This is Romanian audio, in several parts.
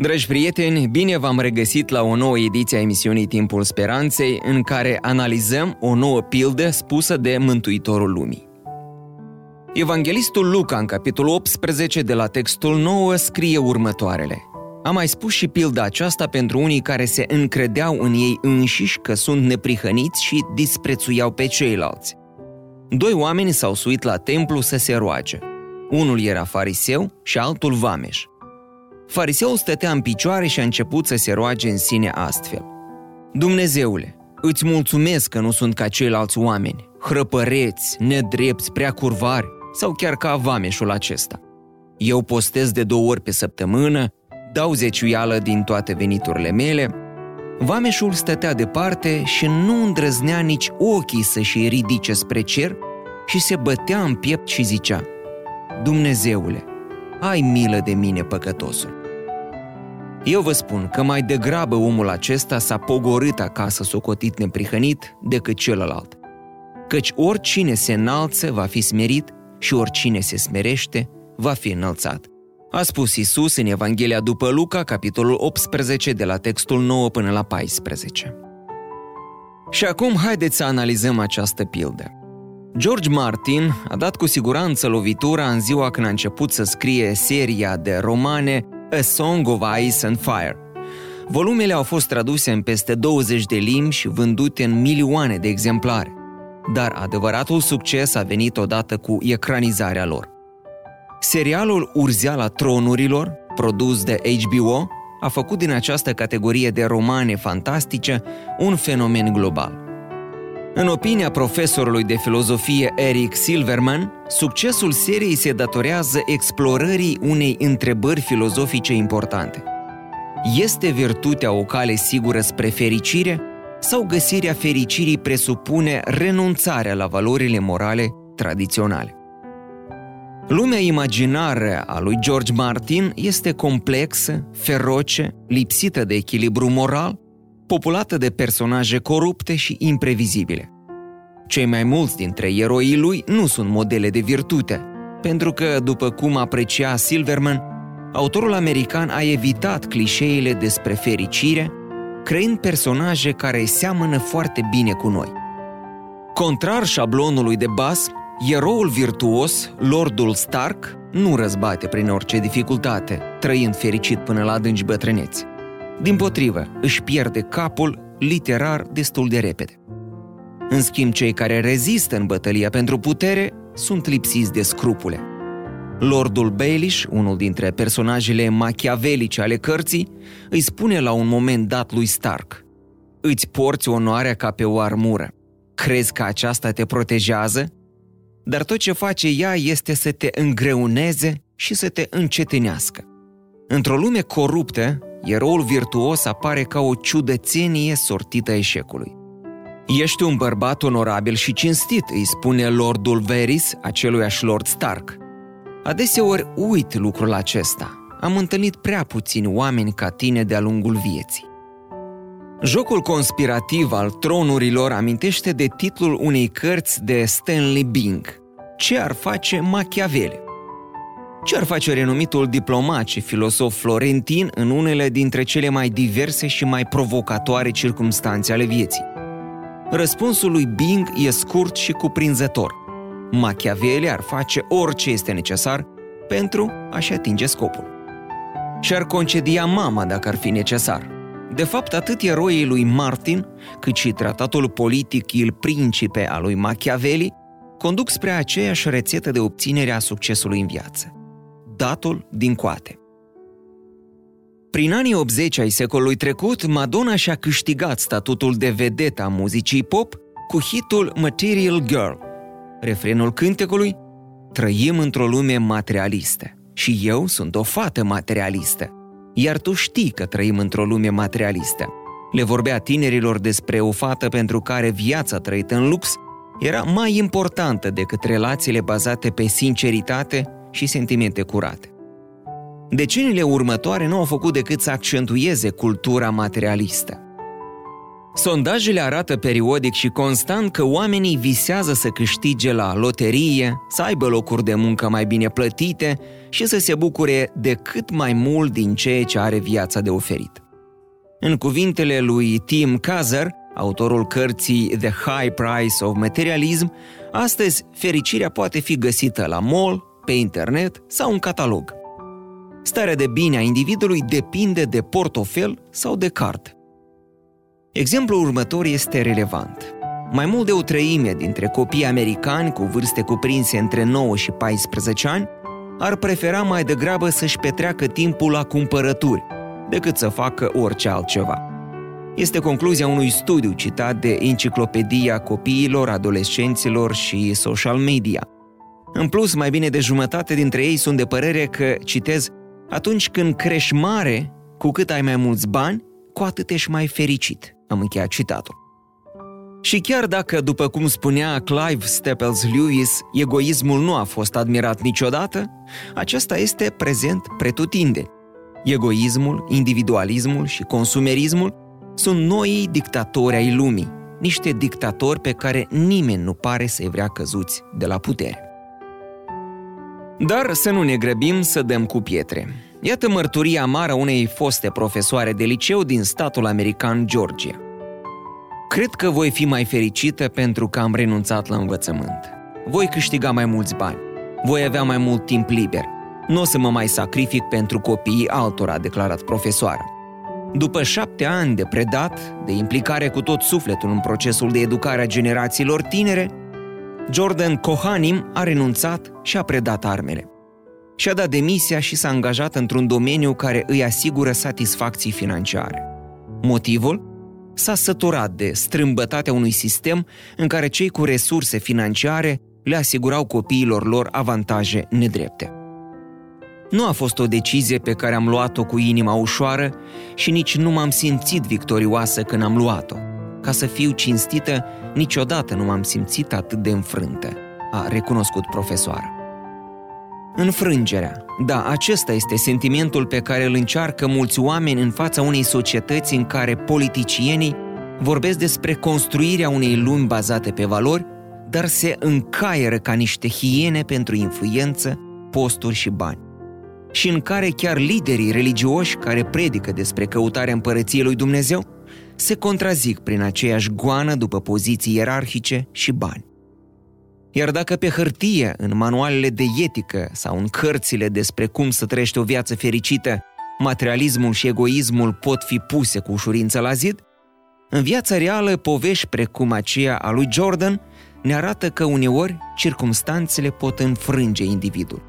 Dragi prieteni, bine v-am regăsit la o nouă ediție a emisiunii Timpul Speranței, în care analizăm o nouă pildă spusă de Mântuitorul Lumii. Evanghelistul Luca, în capitolul 18 de la textul 9, scrie următoarele. Am mai spus și pilda aceasta pentru unii care se încredeau în ei înșiși că sunt neprihăniți și disprețuiau pe ceilalți. Doi oameni s-au suit la templu să se roage. Unul era fariseu și altul vameș. Fariseul stătea în picioare și a început să se roage în sine astfel. Dumnezeule, îți mulțumesc că nu sunt ca ceilalți oameni, hrăpăreți, nedrepți, prea curvari sau chiar ca vameșul acesta. Eu postez de două ori pe săptămână, dau zeciuială din toate veniturile mele. Vameșul stătea departe și nu îndrăznea nici ochii să-și ridice spre cer și se bătea în piept și zicea, Dumnezeule, ai milă de mine, păcătosul. Eu vă spun că mai degrabă omul acesta s-a pogorât acasă socotit neprihănit decât celălalt. Căci oricine se înalță va fi smerit și oricine se smerește va fi înălțat. A spus Isus în Evanghelia după Luca, capitolul 18, de la textul 9 până la 14. Și acum haideți să analizăm această pildă. George Martin a dat cu siguranță lovitura în ziua când a început să scrie seria de romane A Song of Ice and Fire. Volumele au fost traduse în peste 20 de limbi și vândute în milioane de exemplare. Dar adevăratul succes a venit odată cu ecranizarea lor. Serialul Urzeala tronurilor, produs de HBO, a făcut din această categorie de romane fantastice un fenomen global. În opinia profesorului de filozofie Eric Silverman, succesul seriei se datorează explorării unei întrebări filozofice importante. Este virtutea o cale sigură spre fericire sau găsirea fericirii presupune renunțarea la valorile morale tradiționale? Lumea imaginară a lui George Martin este complexă, feroce, lipsită de echilibru moral populată de personaje corupte și imprevizibile. Cei mai mulți dintre eroii lui nu sunt modele de virtute, pentru că, după cum aprecia Silverman, autorul american a evitat clișeile despre fericire, creând personaje care seamănă foarte bine cu noi. Contrar șablonului de bas, eroul virtuos, Lordul Stark, nu răzbate prin orice dificultate, trăind fericit până la adânci bătrâneți. Din potrivă, își pierde capul literar destul de repede. În schimb, cei care rezistă în bătălia pentru putere sunt lipsiți de scrupule. Lordul Baelish, unul dintre personajele machiavelice ale cărții, îi spune la un moment dat lui Stark Îți porți onoarea ca pe o armură. Crezi că aceasta te protejează? Dar tot ce face ea este să te îngreuneze și să te încetinească. Într-o lume coruptă, eroul virtuos apare ca o ciudățenie sortită eșecului. Ești un bărbat onorabil și cinstit, îi spune Lordul Veris aceluiași Lord Stark. Adeseori uit lucrul acesta. Am întâlnit prea puțini oameni ca tine de-a lungul vieții. Jocul conspirativ al tronurilor amintește de titlul unei cărți de Stanley Bing. Ce ar face Machiavelli? Ce ar face renumitul diplomat și filosof florentin în unele dintre cele mai diverse și mai provocatoare circumstanțe ale vieții? Răspunsul lui Bing e scurt și cuprinzător. Machiavelli ar face orice este necesar pentru a-și atinge scopul. Și-ar concedia mama dacă ar fi necesar. De fapt, atât eroii lui Martin, cât și tratatul politic Il Principe al lui Machiavelli conduc spre aceeași rețetă de obținere a succesului în viață datul din coate. Prin anii 80 ai secolului trecut, Madonna și-a câștigat statutul de vedetă a muzicii pop cu hitul Material Girl. Refrenul cântecului Trăim într-o lume materialistă și eu sunt o fată materialistă, iar tu știi că trăim într-o lume materialistă. Le vorbea tinerilor despre o fată pentru care viața trăită în lux era mai importantă decât relațiile bazate pe sinceritate și sentimente curate. Decenile următoare nu au făcut decât să accentueze cultura materialistă. Sondajele arată periodic și constant că oamenii visează să câștige la loterie, să aibă locuri de muncă mai bine plătite și să se bucure de cât mai mult din ceea ce are viața de oferit. În cuvintele lui Tim Kazer, autorul cărții The High Price of Materialism, astăzi fericirea poate fi găsită la mall, pe internet sau în catalog. Starea de bine a individului depinde de portofel sau de card. Exemplul următor este relevant. Mai mult de o treime dintre copiii americani cu vârste cuprinse între 9 și 14 ani ar prefera mai degrabă să-și petreacă timpul la cumpărături decât să facă orice altceva. Este concluzia unui studiu citat de Enciclopedia Copiilor, Adolescenților și Social Media. În plus, mai bine de jumătate dintre ei sunt de părere că, citez, atunci când crești mare, cu cât ai mai mulți bani, cu atât ești mai fericit. Am încheiat citatul. Și chiar dacă, după cum spunea Clive Staples Lewis, egoismul nu a fost admirat niciodată, acesta este prezent pretutindeni. Egoismul, individualismul și consumerismul sunt noi dictatori ai lumii, niște dictatori pe care nimeni nu pare să-i vrea căzuți de la putere. Dar să nu ne grăbim să dăm cu pietre. Iată mărturia amară unei foste profesoare de liceu din statul american Georgia. Cred că voi fi mai fericită pentru că am renunțat la învățământ. Voi câștiga mai mulți bani. Voi avea mai mult timp liber. Nu o să mă mai sacrific pentru copiii altora, a declarat profesoara. După șapte ani de predat, de implicare cu tot sufletul în procesul de educare a generațiilor tinere, Jordan Kohanim a renunțat și a predat armele. Și-a dat demisia și s-a angajat într-un domeniu care îi asigură satisfacții financiare. Motivul? S-a săturat de strâmbătatea unui sistem în care cei cu resurse financiare le asigurau copiilor lor avantaje nedrepte. Nu a fost o decizie pe care am luat-o cu inima ușoară și nici nu m-am simțit victorioasă când am luat-o. Ca să fiu cinstită, niciodată nu m-am simțit atât de înfrântă, a recunoscut profesoara. Înfrângerea. Da, acesta este sentimentul pe care îl încearcă mulți oameni în fața unei societăți în care politicienii vorbesc despre construirea unei lumi bazate pe valori, dar se încaieră ca niște hiene pentru influență, posturi și bani. Și în care chiar liderii religioși care predică despre căutarea împărăției lui Dumnezeu se contrazic prin aceeași goană după poziții ierarhice și bani. Iar dacă pe hârtie, în manualele de etică sau în cărțile despre cum să trăiești o viață fericită, materialismul și egoismul pot fi puse cu ușurință la zid, în viața reală, povești precum aceea a lui Jordan ne arată că uneori circumstanțele pot înfrânge individul.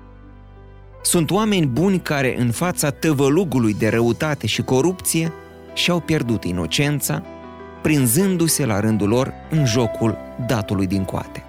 Sunt oameni buni care, în fața tăvălugului de răutate și corupție, și-au pierdut inocența, prinzându-se la rândul lor în jocul datului din coate.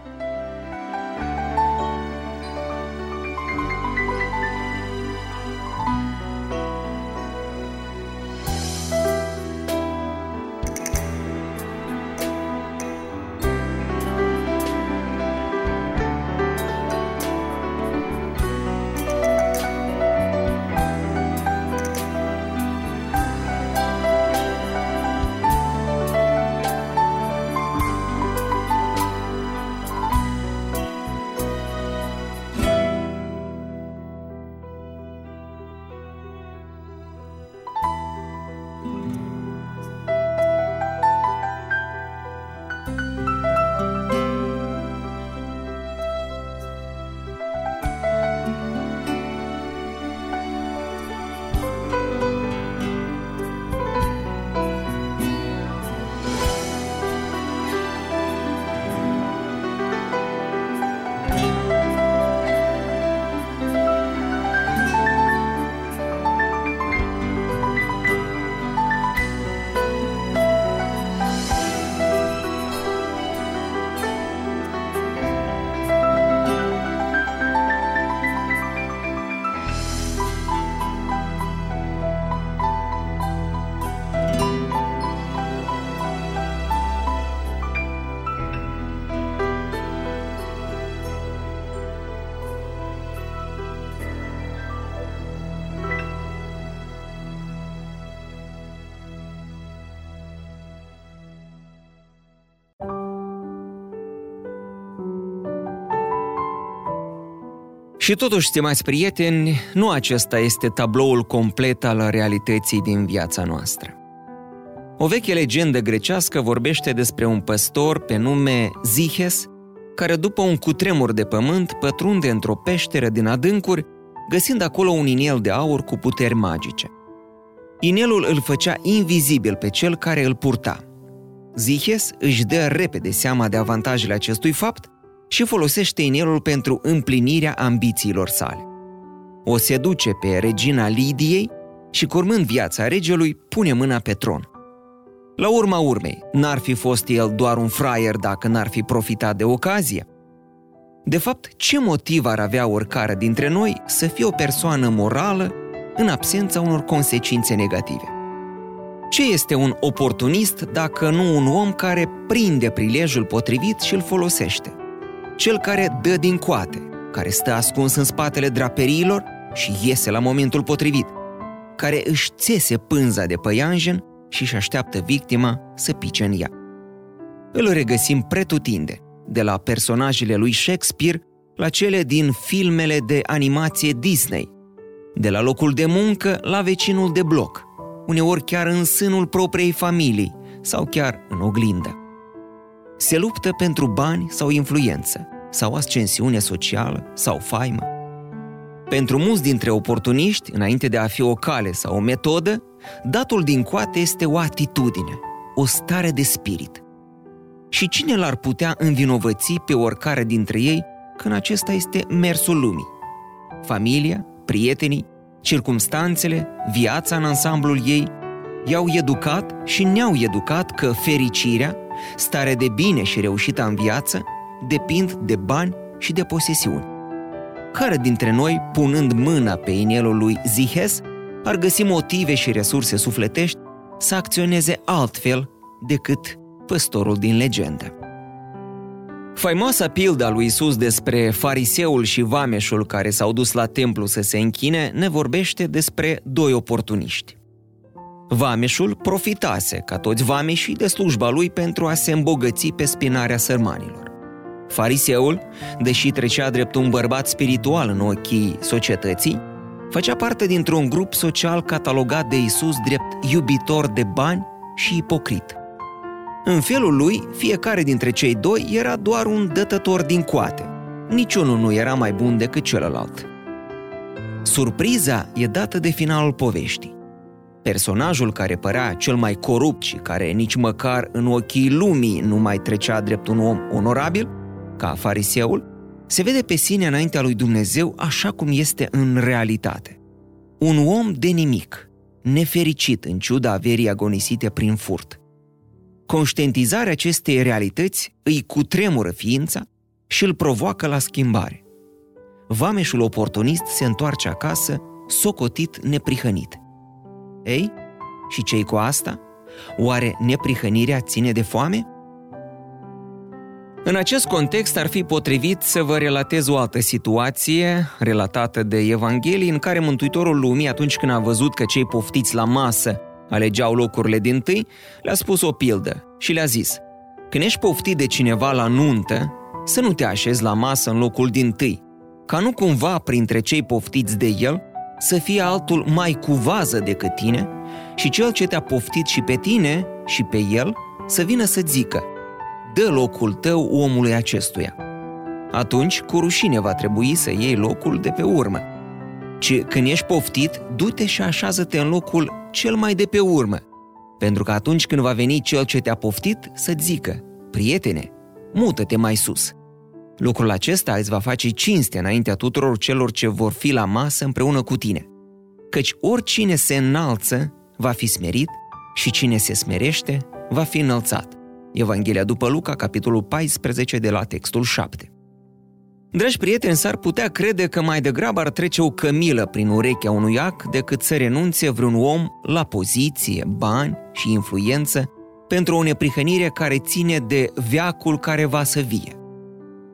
Și totuși, stimați prieteni, nu acesta este tabloul complet al realității din viața noastră. O veche legendă grecească vorbește despre un păstor pe nume Zihes, care după un cutremur de pământ pătrunde într-o peșteră din adâncuri, găsind acolo un inel de aur cu puteri magice. Inelul îl făcea invizibil pe cel care îl purta. Zihes își dă repede seama de avantajele acestui fapt și folosește inelul pentru împlinirea ambițiilor sale. O seduce pe regina Lidiei și, curmând viața regelui, pune mâna pe tron. La urma urmei, n-ar fi fost el doar un fraier dacă n-ar fi profitat de ocazie? De fapt, ce motiv ar avea oricare dintre noi să fie o persoană morală în absența unor consecințe negative? Ce este un oportunist dacă nu un om care prinde prilejul potrivit și îl folosește? Cel care dă din coate, care stă ascuns în spatele draperiilor și iese la momentul potrivit, care își țese pânza de păianjen și își așteaptă victima să pice în ea. Îl regăsim pretutinde, de la personajele lui Shakespeare la cele din filmele de animație Disney, de la locul de muncă la vecinul de bloc, uneori chiar în sânul propriei familii sau chiar în oglindă. Se luptă pentru bani sau influență, sau ascensiune socială sau faimă. Pentru mulți dintre oportuniști, înainte de a fi o cale sau o metodă, datul din coate este o atitudine, o stare de spirit. Și cine l-ar putea învinovăți pe oricare dintre ei când acesta este mersul lumii? Familia, prietenii, circumstanțele, viața în ansamblul ei, i-au educat și ne-au educat că fericirea, starea de bine și reușita în viață, depind de bani și de posesiuni. Care dintre noi, punând mâna pe inelul lui Zihes, ar găsi motive și resurse sufletești să acționeze altfel decât păstorul din legendă? Faimoasa pilda lui Isus despre fariseul și vameșul care s-au dus la templu să se închine ne vorbește despre doi oportuniști. Vameșul profitase, ca toți vameșii, de slujba lui pentru a se îmbogăți pe spinarea sărmanilor. Fariseul, deși trecea drept un bărbat spiritual în ochii societății, făcea parte dintr-un grup social catalogat de Isus drept iubitor de bani și ipocrit. În felul lui, fiecare dintre cei doi era doar un dătător din coate. Niciunul nu era mai bun decât celălalt. Surpriza e dată de finalul poveștii. Personajul care părea cel mai corupt și care nici măcar în ochii lumii nu mai trecea drept un om onorabil, ca fariseul, se vede pe sine înaintea lui Dumnezeu așa cum este în realitate. Un om de nimic, nefericit în ciuda averii agonisite prin furt. Conștientizarea acestei realități îi cutremură ființa și îl provoacă la schimbare. Vameșul oportunist se întoarce acasă, socotit neprihănit. Ei, și cei cu asta? Oare neprihănirea ține de foame? În acest context ar fi potrivit să vă relatez o altă situație relatată de Evanghelii în care Mântuitorul Lumii, atunci când a văzut că cei poftiți la masă alegeau locurile din tâi, le-a spus o pildă și le-a zis Când ești poftit de cineva la nuntă, să nu te așezi la masă în locul din tâi, ca nu cumva printre cei poftiți de el să fie altul mai cu vază decât tine și cel ce te-a poftit și pe tine și pe el să vină să zică dă locul tău omului acestuia. Atunci, cu rușine va trebui să iei locul de pe urmă. Ci când ești poftit, du-te și așează-te în locul cel mai de pe urmă. Pentru că atunci când va veni cel ce te-a poftit, să-ți zică, prietene, mută-te mai sus. Lucrul acesta îți va face cinste înaintea tuturor celor ce vor fi la masă împreună cu tine. Căci oricine se înalță va fi smerit și cine se smerește va fi înălțat. Evanghelia după Luca, capitolul 14, de la textul 7. Dragi prieteni, s-ar putea crede că mai degrabă ar trece o cămilă prin urechea unui ac decât să renunțe vreun om la poziție, bani și influență pentru o neprihănire care ține de veacul care va să vie.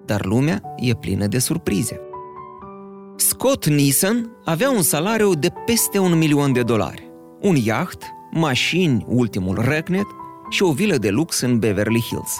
Dar lumea e plină de surprize. Scott Nissan avea un salariu de peste un milion de dolari, un iaht, mașini ultimul răcnet și o vilă de lux în Beverly Hills.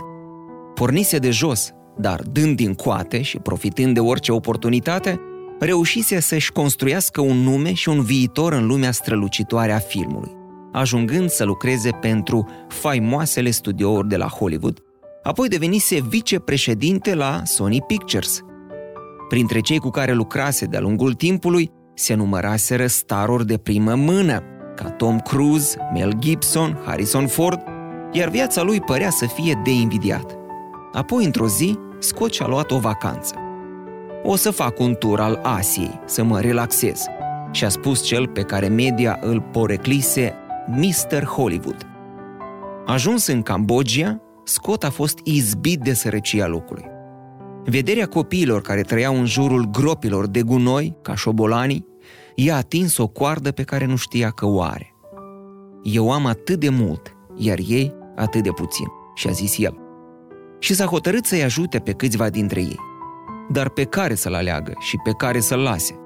Pornise de jos, dar dând din coate și profitând de orice oportunitate, reușise să-și construiască un nume și un viitor în lumea strălucitoare a filmului, ajungând să lucreze pentru faimoasele studiouri de la Hollywood, apoi devenise vicepreședinte la Sony Pictures. Printre cei cu care lucrase de-a lungul timpului se număraseră staruri de primă mână, ca Tom Cruise, Mel Gibson, Harrison Ford, iar viața lui părea să fie de invidiat. Apoi, într-o zi, Scott și-a luat o vacanță. O să fac un tur al Asiei, să mă relaxez, și-a spus cel pe care media îl poreclise Mr. Hollywood. Ajuns în Cambodgia, Scott a fost izbit de sărăcia locului. Vederea copiilor care trăiau în jurul gropilor de gunoi, ca șobolanii, i-a atins o coardă pe care nu știa că o are. Eu am atât de mult, iar ei atât de puțin, și a zis el. Și s-a hotărât să-i ajute pe câțiva dintre ei. Dar pe care să-l aleagă și pe care să-l lase?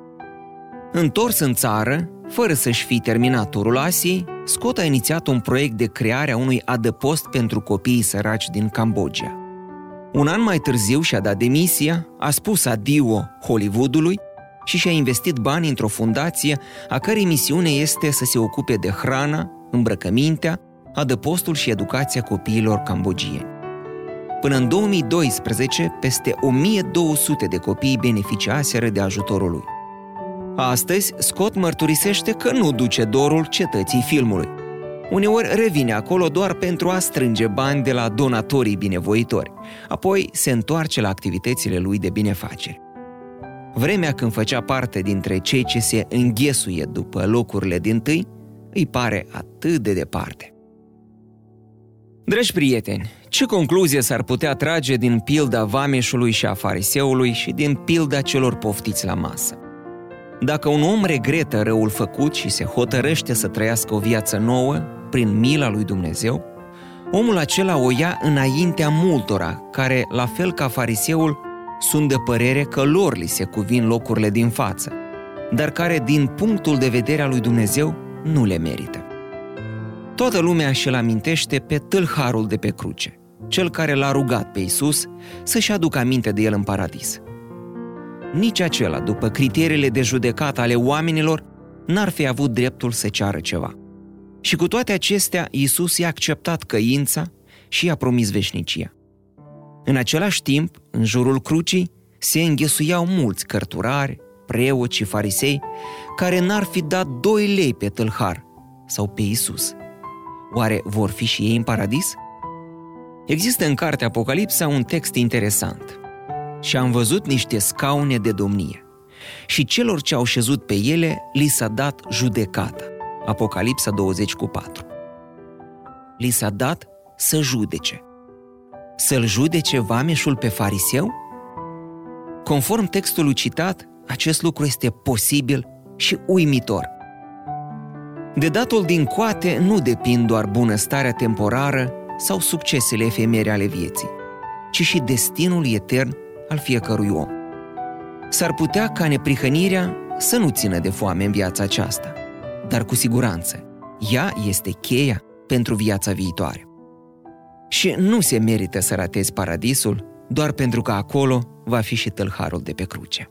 Întors în țară, fără să-și fi terminat turul Asiei, Scott a inițiat un proiect de creare a unui adăpost pentru copiii săraci din Cambodgia. Un an mai târziu și-a dat demisia, a spus adio Hollywoodului și și-a investit bani într-o fundație a cărei misiune este să se ocupe de hrana, îmbrăcămintea, adăpostul și educația copiilor cambogieni. Până în 2012, peste 1200 de copii beneficiaseră de ajutorul lui. Astăzi, Scott mărturisește că nu duce dorul cetății filmului. Uneori revine acolo doar pentru a strânge bani de la donatorii binevoitori, apoi se întoarce la activitățile lui de binefaceri. Vremea când făcea parte dintre cei ce se înghesuie după locurile din tâi, îi pare atât de departe. Dragi prieteni, ce concluzie s-ar putea trage din pilda vameșului și a fariseului și din pilda celor poftiți la masă? Dacă un om regretă răul făcut și se hotărăște să trăiască o viață nouă, prin mila lui Dumnezeu, omul acela o ia înaintea multora, care, la fel ca fariseul, sunt de părere că lor li se cuvin locurile din față, dar care, din punctul de vedere al lui Dumnezeu, nu le merită. Toată lumea și-l amintește pe tâlharul de pe cruce, cel care l-a rugat pe Isus să-și aducă aminte de el în paradis. Nici acela, după criteriile de judecată ale oamenilor, n-ar fi avut dreptul să ceară ceva. Și cu toate acestea, Isus i-a acceptat căința și i-a promis veșnicia. În același timp, în jurul crucii, se înghesuiau mulți cărturari, preoți și farisei, care n-ar fi dat doi lei pe tâlhar sau pe Isus. Oare vor fi și ei în paradis? Există în cartea Apocalipsa un text interesant. Și am văzut niște scaune de domnie. Și celor ce au șezut pe ele li s-a dat judecata. Apocalipsa 20 cu 4. Li s-a dat să judece. Să-l judece vameșul pe fariseu? Conform textului citat, acest lucru este posibil și uimitor – de datul din coate nu depind doar bunăstarea temporară sau succesele efemere ale vieții, ci și destinul etern al fiecărui om. S-ar putea ca neprihănirea să nu țină de foame în viața aceasta, dar cu siguranță, ea este cheia pentru viața viitoare. Și nu se merită să ratezi paradisul doar pentru că acolo va fi și tâlharul de pe cruce.